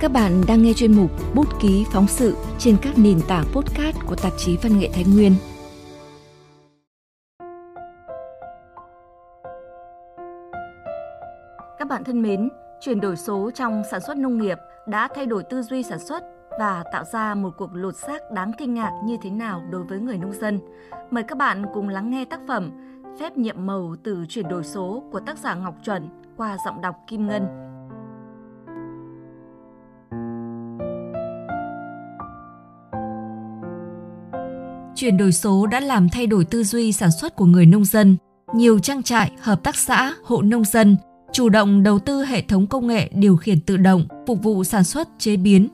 Các bạn đang nghe chuyên mục Bút ký phóng sự trên các nền tảng podcast của tạp chí Văn nghệ Thái Nguyên. Các bạn thân mến, chuyển đổi số trong sản xuất nông nghiệp đã thay đổi tư duy sản xuất và tạo ra một cuộc lột xác đáng kinh ngạc như thế nào đối với người nông dân. Mời các bạn cùng lắng nghe tác phẩm Phép nhiệm màu từ chuyển đổi số của tác giả Ngọc Chuẩn qua giọng đọc Kim Ngân. Chuyển đổi số đã làm thay đổi tư duy sản xuất của người nông dân. Nhiều trang trại, hợp tác xã, hộ nông dân chủ động đầu tư hệ thống công nghệ điều khiển tự động phục vụ sản xuất chế biến.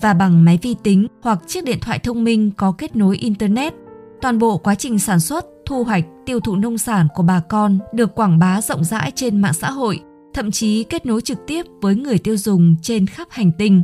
Và bằng máy vi tính hoặc chiếc điện thoại thông minh có kết nối internet, toàn bộ quá trình sản xuất, thu hoạch, tiêu thụ nông sản của bà con được quảng bá rộng rãi trên mạng xã hội, thậm chí kết nối trực tiếp với người tiêu dùng trên khắp hành tinh.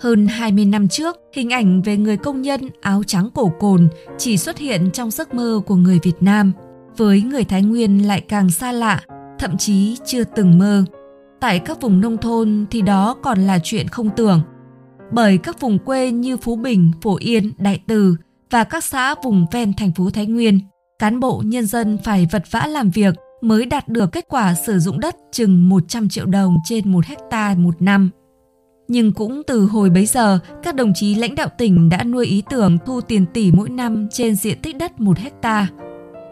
Hơn 20 năm trước, hình ảnh về người công nhân áo trắng cổ cồn chỉ xuất hiện trong giấc mơ của người Việt Nam. Với người Thái Nguyên lại càng xa lạ, thậm chí chưa từng mơ. Tại các vùng nông thôn thì đó còn là chuyện không tưởng. Bởi các vùng quê như Phú Bình, Phổ Yên, Đại Từ và các xã vùng ven thành phố Thái Nguyên, cán bộ nhân dân phải vật vã làm việc mới đạt được kết quả sử dụng đất chừng 100 triệu đồng trên một hecta một năm. Nhưng cũng từ hồi bấy giờ, các đồng chí lãnh đạo tỉnh đã nuôi ý tưởng thu tiền tỷ mỗi năm trên diện tích đất một hecta.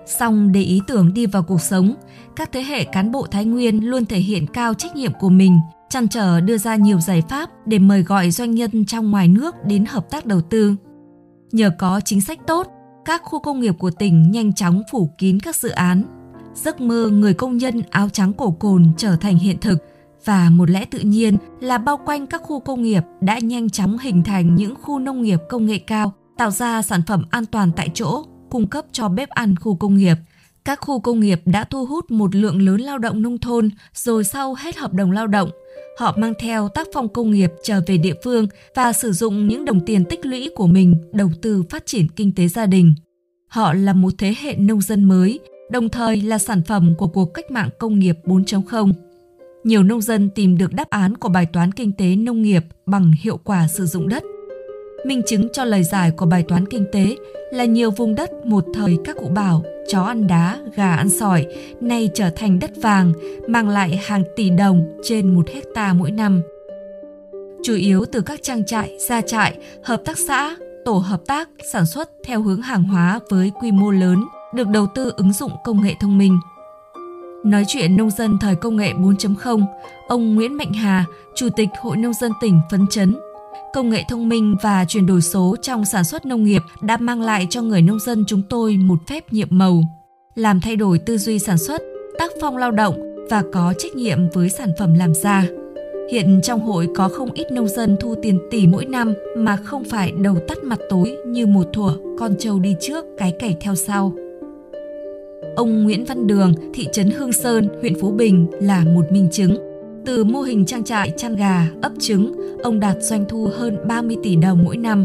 Xong để ý tưởng đi vào cuộc sống, các thế hệ cán bộ Thái Nguyên luôn thể hiện cao trách nhiệm của mình, chăn trở đưa ra nhiều giải pháp để mời gọi doanh nhân trong ngoài nước đến hợp tác đầu tư. Nhờ có chính sách tốt, các khu công nghiệp của tỉnh nhanh chóng phủ kín các dự án. Giấc mơ người công nhân áo trắng cổ cồn trở thành hiện thực – và một lẽ tự nhiên là bao quanh các khu công nghiệp đã nhanh chóng hình thành những khu nông nghiệp công nghệ cao, tạo ra sản phẩm an toàn tại chỗ, cung cấp cho bếp ăn khu công nghiệp. Các khu công nghiệp đã thu hút một lượng lớn lao động nông thôn rồi sau hết hợp đồng lao động, họ mang theo tác phong công nghiệp trở về địa phương và sử dụng những đồng tiền tích lũy của mình đầu tư phát triển kinh tế gia đình. Họ là một thế hệ nông dân mới, đồng thời là sản phẩm của cuộc cách mạng công nghiệp 4.0 nhiều nông dân tìm được đáp án của bài toán kinh tế nông nghiệp bằng hiệu quả sử dụng đất. Minh chứng cho lời giải của bài toán kinh tế là nhiều vùng đất một thời các cụ bảo chó ăn đá, gà ăn sỏi, nay trở thành đất vàng, mang lại hàng tỷ đồng trên một hecta mỗi năm. Chủ yếu từ các trang trại, gia trại, hợp tác xã, tổ hợp tác sản xuất theo hướng hàng hóa với quy mô lớn, được đầu tư ứng dụng công nghệ thông minh – Nói chuyện nông dân thời công nghệ 4.0, ông Nguyễn Mạnh Hà, Chủ tịch Hội Nông dân tỉnh phấn chấn. Công nghệ thông minh và chuyển đổi số trong sản xuất nông nghiệp đã mang lại cho người nông dân chúng tôi một phép nhiệm màu, làm thay đổi tư duy sản xuất, tác phong lao động và có trách nhiệm với sản phẩm làm ra. Hiện trong hội có không ít nông dân thu tiền tỷ mỗi năm mà không phải đầu tắt mặt tối như một thuở con trâu đi trước cái cày theo sau. Ông Nguyễn Văn Đường, thị trấn Hương Sơn, huyện Phú Bình là một minh chứng. Từ mô hình trang trại chăn gà, ấp trứng, ông đạt doanh thu hơn 30 tỷ đồng mỗi năm.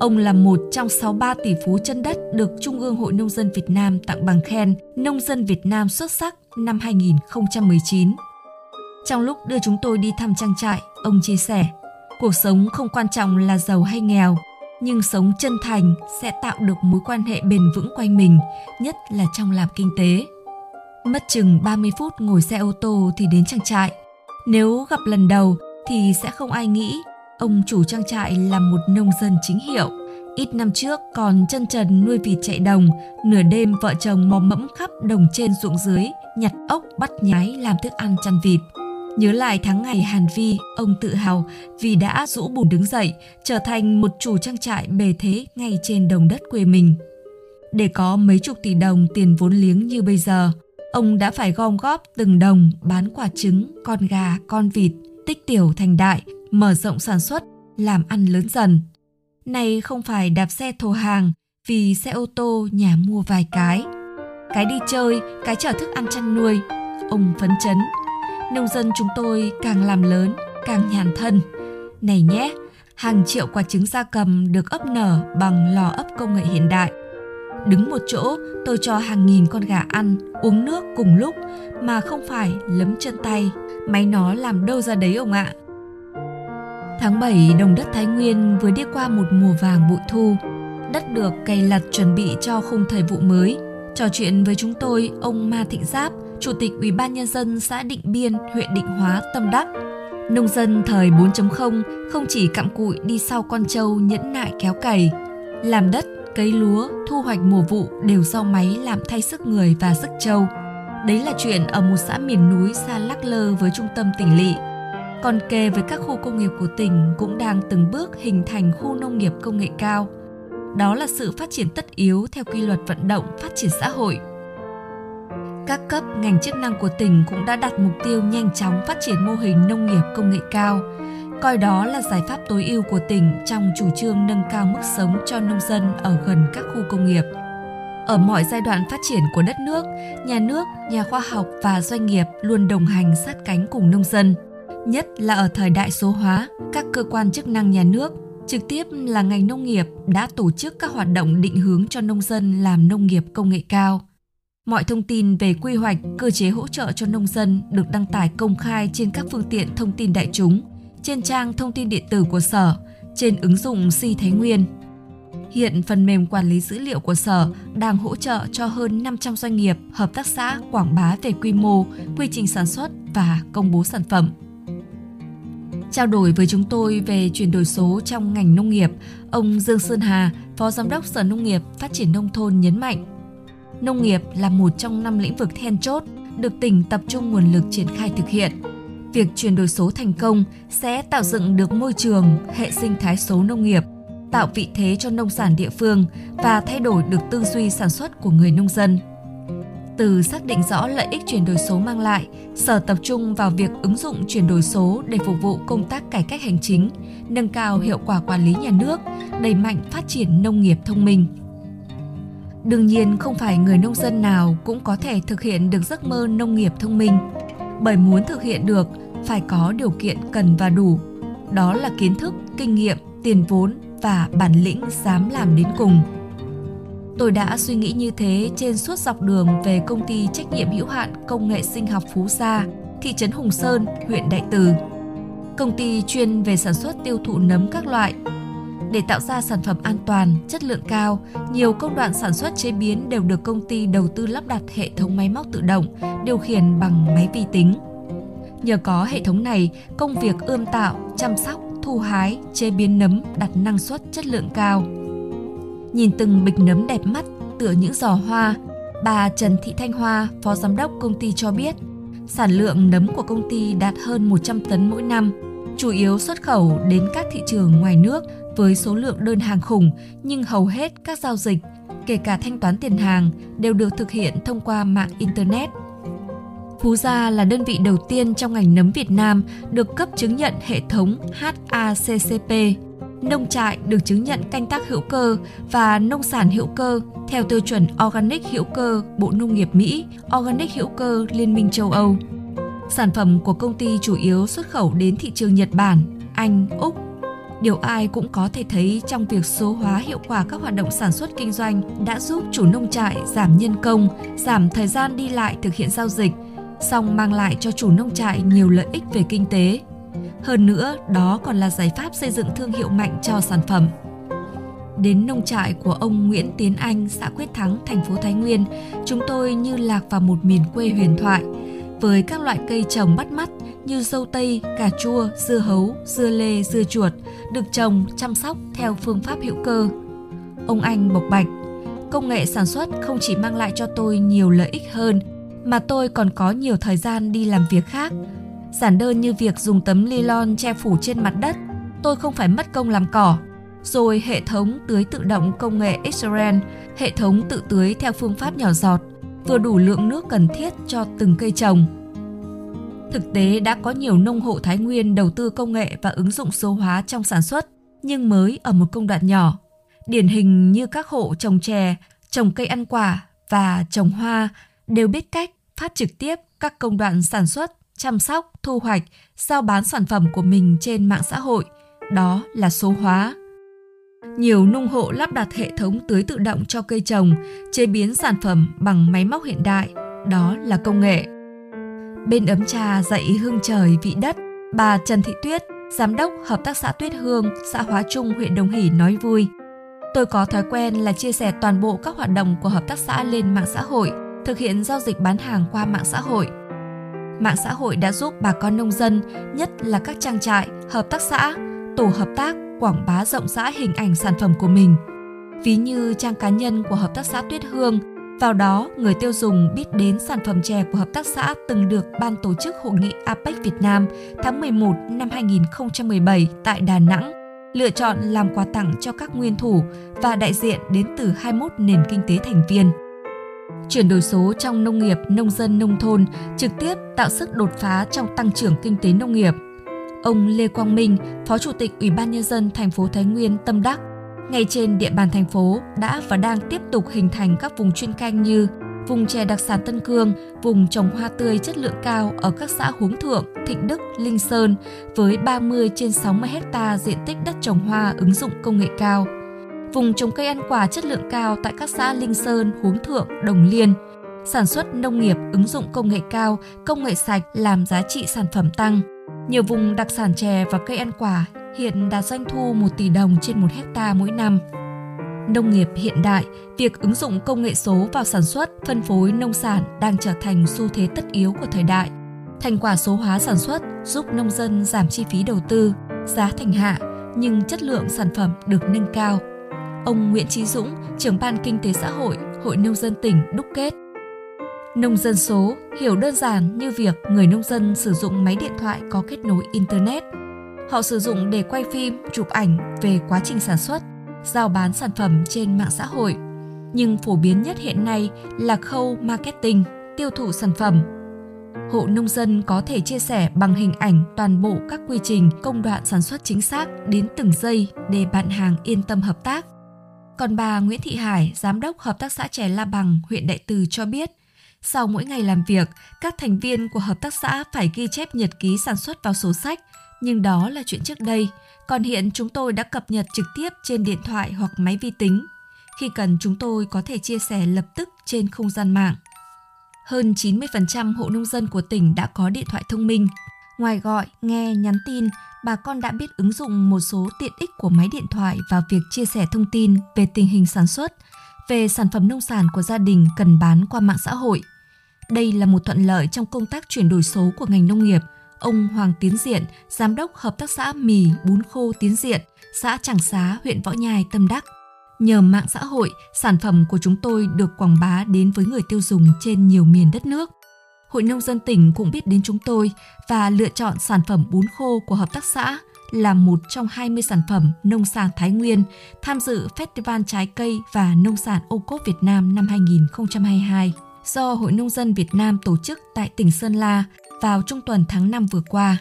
Ông là một trong 63 tỷ phú chân đất được Trung ương Hội Nông dân Việt Nam tặng bằng khen Nông dân Việt Nam xuất sắc năm 2019. Trong lúc đưa chúng tôi đi thăm trang trại, ông chia sẻ, cuộc sống không quan trọng là giàu hay nghèo, nhưng sống chân thành sẽ tạo được mối quan hệ bền vững quanh mình, nhất là trong làm kinh tế. Mất chừng 30 phút ngồi xe ô tô thì đến trang trại. Nếu gặp lần đầu thì sẽ không ai nghĩ ông chủ trang trại là một nông dân chính hiệu. Ít năm trước còn chân trần nuôi vịt chạy đồng, nửa đêm vợ chồng mò mẫm khắp đồng trên ruộng dưới, nhặt ốc bắt nhái làm thức ăn chăn vịt. Nhớ lại tháng ngày Hàn Vi, ông tự hào vì đã rũ bùn đứng dậy, trở thành một chủ trang trại bề thế ngay trên đồng đất quê mình. Để có mấy chục tỷ đồng tiền vốn liếng như bây giờ, ông đã phải gom góp từng đồng bán quả trứng, con gà, con vịt, tích tiểu thành đại, mở rộng sản xuất, làm ăn lớn dần. Này không phải đạp xe thổ hàng vì xe ô tô nhà mua vài cái. Cái đi chơi, cái chở thức ăn chăn nuôi, ông phấn chấn nông dân chúng tôi càng làm lớn, càng nhàn thân. Này nhé, hàng triệu quả trứng gia cầm được ấp nở bằng lò ấp công nghệ hiện đại. Đứng một chỗ, tôi cho hàng nghìn con gà ăn, uống nước cùng lúc mà không phải lấm chân tay. Máy nó làm đâu ra đấy ông ạ. Tháng 7, đồng đất Thái Nguyên vừa đi qua một mùa vàng bụi thu. Đất được cày lặt chuẩn bị cho khung thời vụ mới. Trò chuyện với chúng tôi, ông Ma Thịnh Giáp, Chủ tịch Ủy ban Nhân dân xã Định Biên, huyện Định Hóa, Tâm Đắc. Nông dân thời 4.0 không chỉ cặm cụi đi sau con trâu nhẫn nại kéo cày, làm đất, cấy lúa, thu hoạch mùa vụ đều do máy làm thay sức người và sức trâu. Đấy là chuyện ở một xã miền núi xa lắc lơ với trung tâm tỉnh lỵ. Còn kề với các khu công nghiệp của tỉnh cũng đang từng bước hình thành khu nông nghiệp công nghệ cao. Đó là sự phát triển tất yếu theo quy luật vận động phát triển xã hội. Các cấp ngành chức năng của tỉnh cũng đã đặt mục tiêu nhanh chóng phát triển mô hình nông nghiệp công nghệ cao, coi đó là giải pháp tối ưu của tỉnh trong chủ trương nâng cao mức sống cho nông dân ở gần các khu công nghiệp. Ở mọi giai đoạn phát triển của đất nước, nhà nước, nhà khoa học và doanh nghiệp luôn đồng hành sát cánh cùng nông dân. Nhất là ở thời đại số hóa, các cơ quan chức năng nhà nước, trực tiếp là ngành nông nghiệp đã tổ chức các hoạt động định hướng cho nông dân làm nông nghiệp công nghệ cao. Mọi thông tin về quy hoạch, cơ chế hỗ trợ cho nông dân được đăng tải công khai trên các phương tiện thông tin đại chúng, trên trang thông tin điện tử của Sở, trên ứng dụng Si Thái Nguyên. Hiện phần mềm quản lý dữ liệu của Sở đang hỗ trợ cho hơn 500 doanh nghiệp, hợp tác xã quảng bá về quy mô, quy trình sản xuất và công bố sản phẩm. Trao đổi với chúng tôi về chuyển đổi số trong ngành nông nghiệp, ông Dương Sơn Hà, Phó Giám đốc Sở Nông nghiệp Phát triển Nông thôn nhấn mạnh, nông nghiệp là một trong năm lĩnh vực then chốt được tỉnh tập trung nguồn lực triển khai thực hiện. Việc chuyển đổi số thành công sẽ tạo dựng được môi trường, hệ sinh thái số nông nghiệp, tạo vị thế cho nông sản địa phương và thay đổi được tư duy sản xuất của người nông dân. Từ xác định rõ lợi ích chuyển đổi số mang lại, Sở tập trung vào việc ứng dụng chuyển đổi số để phục vụ công tác cải cách hành chính, nâng cao hiệu quả quản lý nhà nước, đẩy mạnh phát triển nông nghiệp thông minh. Đương nhiên không phải người nông dân nào cũng có thể thực hiện được giấc mơ nông nghiệp thông minh, bởi muốn thực hiện được phải có điều kiện cần và đủ. Đó là kiến thức, kinh nghiệm, tiền vốn và bản lĩnh dám làm đến cùng. Tôi đã suy nghĩ như thế trên suốt dọc đường về công ty trách nhiệm hữu hạn công nghệ sinh học Phú Gia, thị trấn Hùng Sơn, huyện Đại Từ. Công ty chuyên về sản xuất tiêu thụ nấm các loại. Để tạo ra sản phẩm an toàn, chất lượng cao, nhiều công đoạn sản xuất chế biến đều được công ty đầu tư lắp đặt hệ thống máy móc tự động, điều khiển bằng máy vi tính. Nhờ có hệ thống này, công việc ươm tạo, chăm sóc, thu hái, chế biến nấm đạt năng suất chất lượng cao. Nhìn từng bịch nấm đẹp mắt tựa những giò hoa, bà Trần Thị Thanh Hoa, phó giám đốc công ty cho biết, sản lượng nấm của công ty đạt hơn 100 tấn mỗi năm, chủ yếu xuất khẩu đến các thị trường ngoài nước với số lượng đơn hàng khủng nhưng hầu hết các giao dịch, kể cả thanh toán tiền hàng đều được thực hiện thông qua mạng internet. Phú Gia là đơn vị đầu tiên trong ngành nấm Việt Nam được cấp chứng nhận hệ thống HACCP nông trại được chứng nhận canh tác hữu cơ và nông sản hữu cơ theo tiêu chuẩn Organic hữu cơ Bộ Nông nghiệp Mỹ, Organic hữu cơ Liên minh châu Âu. Sản phẩm của công ty chủ yếu xuất khẩu đến thị trường Nhật Bản, Anh, Úc. Điều ai cũng có thể thấy trong việc số hóa hiệu quả các hoạt động sản xuất kinh doanh đã giúp chủ nông trại giảm nhân công, giảm thời gian đi lại thực hiện giao dịch, song mang lại cho chủ nông trại nhiều lợi ích về kinh tế, hơn nữa, đó còn là giải pháp xây dựng thương hiệu mạnh cho sản phẩm. Đến nông trại của ông Nguyễn Tiến Anh, xã Quyết Thắng, thành phố Thái Nguyên, chúng tôi như lạc vào một miền quê huyền thoại, với các loại cây trồng bắt mắt như dâu tây, cà chua, dưa hấu, dưa lê, dưa chuột, được trồng, chăm sóc theo phương pháp hữu cơ. Ông Anh bộc bạch, công nghệ sản xuất không chỉ mang lại cho tôi nhiều lợi ích hơn, mà tôi còn có nhiều thời gian đi làm việc khác, Giản đơn như việc dùng tấm nylon che phủ trên mặt đất, tôi không phải mất công làm cỏ. Rồi hệ thống tưới tự động công nghệ Israel, hệ thống tự tưới theo phương pháp nhỏ giọt, vừa đủ lượng nước cần thiết cho từng cây trồng. Thực tế đã có nhiều nông hộ Thái Nguyên đầu tư công nghệ và ứng dụng số hóa trong sản xuất, nhưng mới ở một công đoạn nhỏ. Điển hình như các hộ trồng chè, trồng cây ăn quả và trồng hoa đều biết cách phát trực tiếp các công đoạn sản xuất chăm sóc, thu hoạch, giao bán sản phẩm của mình trên mạng xã hội, đó là số hóa. Nhiều nông hộ lắp đặt hệ thống tưới tự động cho cây trồng, chế biến sản phẩm bằng máy móc hiện đại, đó là công nghệ. Bên ấm trà dậy hương trời vị đất, bà Trần Thị Tuyết, Giám đốc Hợp tác xã Tuyết Hương, xã Hóa Trung, huyện Đồng Hỷ nói vui. Tôi có thói quen là chia sẻ toàn bộ các hoạt động của hợp tác xã lên mạng xã hội, thực hiện giao dịch bán hàng qua mạng xã hội. Mạng xã hội đã giúp bà con nông dân, nhất là các trang trại, hợp tác xã, tổ hợp tác quảng bá rộng rãi hình ảnh sản phẩm của mình. Ví như trang cá nhân của hợp tác xã Tuyết Hương, vào đó người tiêu dùng biết đến sản phẩm chè của hợp tác xã từng được ban tổ chức hội nghị APEC Việt Nam tháng 11 năm 2017 tại Đà Nẵng lựa chọn làm quà tặng cho các nguyên thủ và đại diện đến từ 21 nền kinh tế thành viên. Chuyển đổi số trong nông nghiệp, nông dân, nông thôn trực tiếp tạo sức đột phá trong tăng trưởng kinh tế nông nghiệp. Ông Lê Quang Minh, Phó Chủ tịch Ủy ban nhân dân thành phố Thái Nguyên tâm đắc, ngay trên địa bàn thành phố đã và đang tiếp tục hình thành các vùng chuyên canh như vùng chè đặc sản Tân Cương, vùng trồng hoa tươi chất lượng cao ở các xã Huống Thượng, Thịnh Đức, Linh Sơn với 30 trên 60 hecta diện tích đất trồng hoa ứng dụng công nghệ cao. Vùng trồng cây ăn quả chất lượng cao tại các xã Linh Sơn, Huống Thượng, Đồng Liên. Sản xuất nông nghiệp ứng dụng công nghệ cao, công nghệ sạch làm giá trị sản phẩm tăng. Nhiều vùng đặc sản chè và cây ăn quả hiện đạt doanh thu 1 tỷ đồng trên 1 hecta mỗi năm. Nông nghiệp hiện đại, việc ứng dụng công nghệ số vào sản xuất, phân phối nông sản đang trở thành xu thế tất yếu của thời đại. Thành quả số hóa sản xuất giúp nông dân giảm chi phí đầu tư, giá thành hạ, nhưng chất lượng sản phẩm được nâng cao. Ông Nguyễn Trí Dũng, trưởng ban kinh tế xã hội, Hội nông dân tỉnh đúc kết. Nông dân số hiểu đơn giản như việc người nông dân sử dụng máy điện thoại có kết nối internet. Họ sử dụng để quay phim, chụp ảnh về quá trình sản xuất, giao bán sản phẩm trên mạng xã hội. Nhưng phổ biến nhất hiện nay là khâu marketing, tiêu thụ sản phẩm. Hộ nông dân có thể chia sẻ bằng hình ảnh toàn bộ các quy trình, công đoạn sản xuất chính xác đến từng giây để bạn hàng yên tâm hợp tác. Còn bà Nguyễn Thị Hải, giám đốc hợp tác xã trẻ La Bằng, huyện Đại Từ cho biết, sau mỗi ngày làm việc, các thành viên của hợp tác xã phải ghi chép nhật ký sản xuất vào sổ sách, nhưng đó là chuyện trước đây – còn hiện chúng tôi đã cập nhật trực tiếp trên điện thoại hoặc máy vi tính. Khi cần chúng tôi có thể chia sẻ lập tức trên không gian mạng. Hơn 90% hộ nông dân của tỉnh đã có điện thoại thông minh. Ngoài gọi, nghe, nhắn tin, bà con đã biết ứng dụng một số tiện ích của máy điện thoại vào việc chia sẻ thông tin về tình hình sản xuất, về sản phẩm nông sản của gia đình cần bán qua mạng xã hội. Đây là một thuận lợi trong công tác chuyển đổi số của ngành nông nghiệp – ông Hoàng Tiến Diện, giám đốc hợp tác xã mì bún khô Tiến Diện, xã Trảng Xá, huyện Võ Nhai, Tâm Đắc. Nhờ mạng xã hội, sản phẩm của chúng tôi được quảng bá đến với người tiêu dùng trên nhiều miền đất nước. Hội nông dân tỉnh cũng biết đến chúng tôi và lựa chọn sản phẩm bún khô của hợp tác xã là một trong 20 sản phẩm nông sản Thái Nguyên tham dự Festival Trái cây và Nông sản ô cốp Việt Nam năm 2022 do Hội Nông dân Việt Nam tổ chức tại tỉnh Sơn La vào trung tuần tháng 5 vừa qua.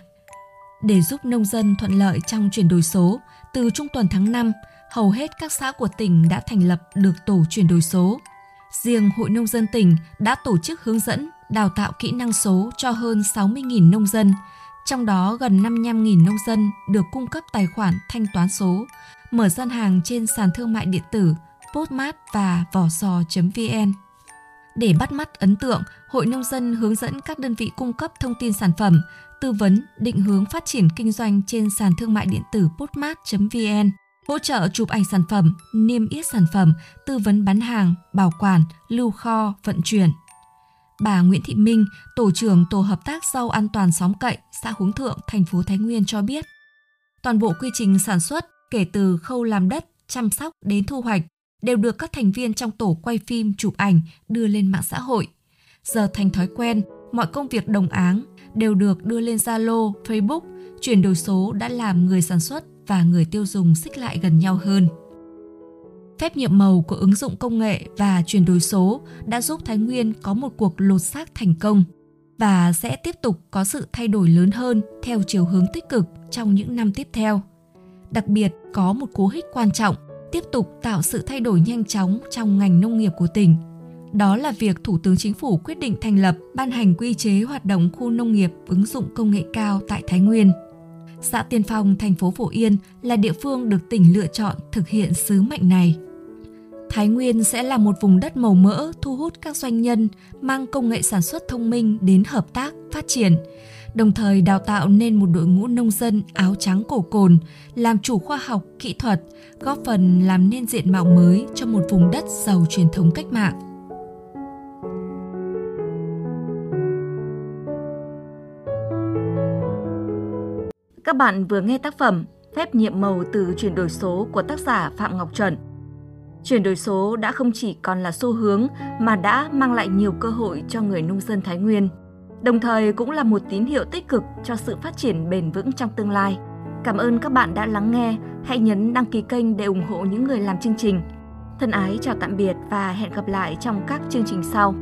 Để giúp nông dân thuận lợi trong chuyển đổi số, từ trung tuần tháng 5, hầu hết các xã của tỉnh đã thành lập được tổ chuyển đổi số. Riêng Hội Nông dân tỉnh đã tổ chức hướng dẫn, đào tạo kỹ năng số cho hơn 60.000 nông dân, trong đó gần 55.000 nông dân được cung cấp tài khoản thanh toán số, mở gian hàng trên sàn thương mại điện tử Postmart và vỏ sò.vn. Để bắt mắt ấn tượng, Hội Nông dân hướng dẫn các đơn vị cung cấp thông tin sản phẩm, tư vấn, định hướng phát triển kinh doanh trên sàn thương mại điện tử postmart.vn, hỗ trợ chụp ảnh sản phẩm, niêm yết sản phẩm, tư vấn bán hàng, bảo quản, lưu kho, vận chuyển. Bà Nguyễn Thị Minh, tổ trưởng tổ hợp tác rau an toàn xóm cậy, xã Hướng Thượng, thành phố Thái Nguyên cho biết, toàn bộ quy trình sản xuất kể từ khâu làm đất, chăm sóc đến thu hoạch đều được các thành viên trong tổ quay phim, chụp ảnh, đưa lên mạng xã hội. Giờ thành thói quen, mọi công việc đồng áng đều được đưa lên Zalo, Facebook, chuyển đổi số đã làm người sản xuất và người tiêu dùng xích lại gần nhau hơn. Phép nhiệm màu của ứng dụng công nghệ và chuyển đổi số đã giúp Thái Nguyên có một cuộc lột xác thành công và sẽ tiếp tục có sự thay đổi lớn hơn theo chiều hướng tích cực trong những năm tiếp theo. Đặc biệt có một cú hích quan trọng tiếp tục tạo sự thay đổi nhanh chóng trong ngành nông nghiệp của tỉnh. Đó là việc Thủ tướng Chính phủ quyết định thành lập, ban hành quy chế hoạt động khu nông nghiệp ứng dụng công nghệ cao tại Thái Nguyên. Xã Tiên Phong, thành phố Phổ Yên là địa phương được tỉnh lựa chọn thực hiện sứ mệnh này. Thái Nguyên sẽ là một vùng đất màu mỡ thu hút các doanh nhân mang công nghệ sản xuất thông minh đến hợp tác, phát triển đồng thời đào tạo nên một đội ngũ nông dân áo trắng cổ cồn, làm chủ khoa học, kỹ thuật, góp phần làm nên diện mạo mới cho một vùng đất giàu truyền thống cách mạng. Các bạn vừa nghe tác phẩm Phép nhiệm màu từ chuyển đổi số của tác giả Phạm Ngọc Chuẩn. Chuyển đổi số đã không chỉ còn là xu hướng mà đã mang lại nhiều cơ hội cho người nông dân Thái Nguyên, đồng thời cũng là một tín hiệu tích cực cho sự phát triển bền vững trong tương lai. Cảm ơn các bạn đã lắng nghe, hãy nhấn đăng ký kênh để ủng hộ những người làm chương trình. Thân ái chào tạm biệt và hẹn gặp lại trong các chương trình sau.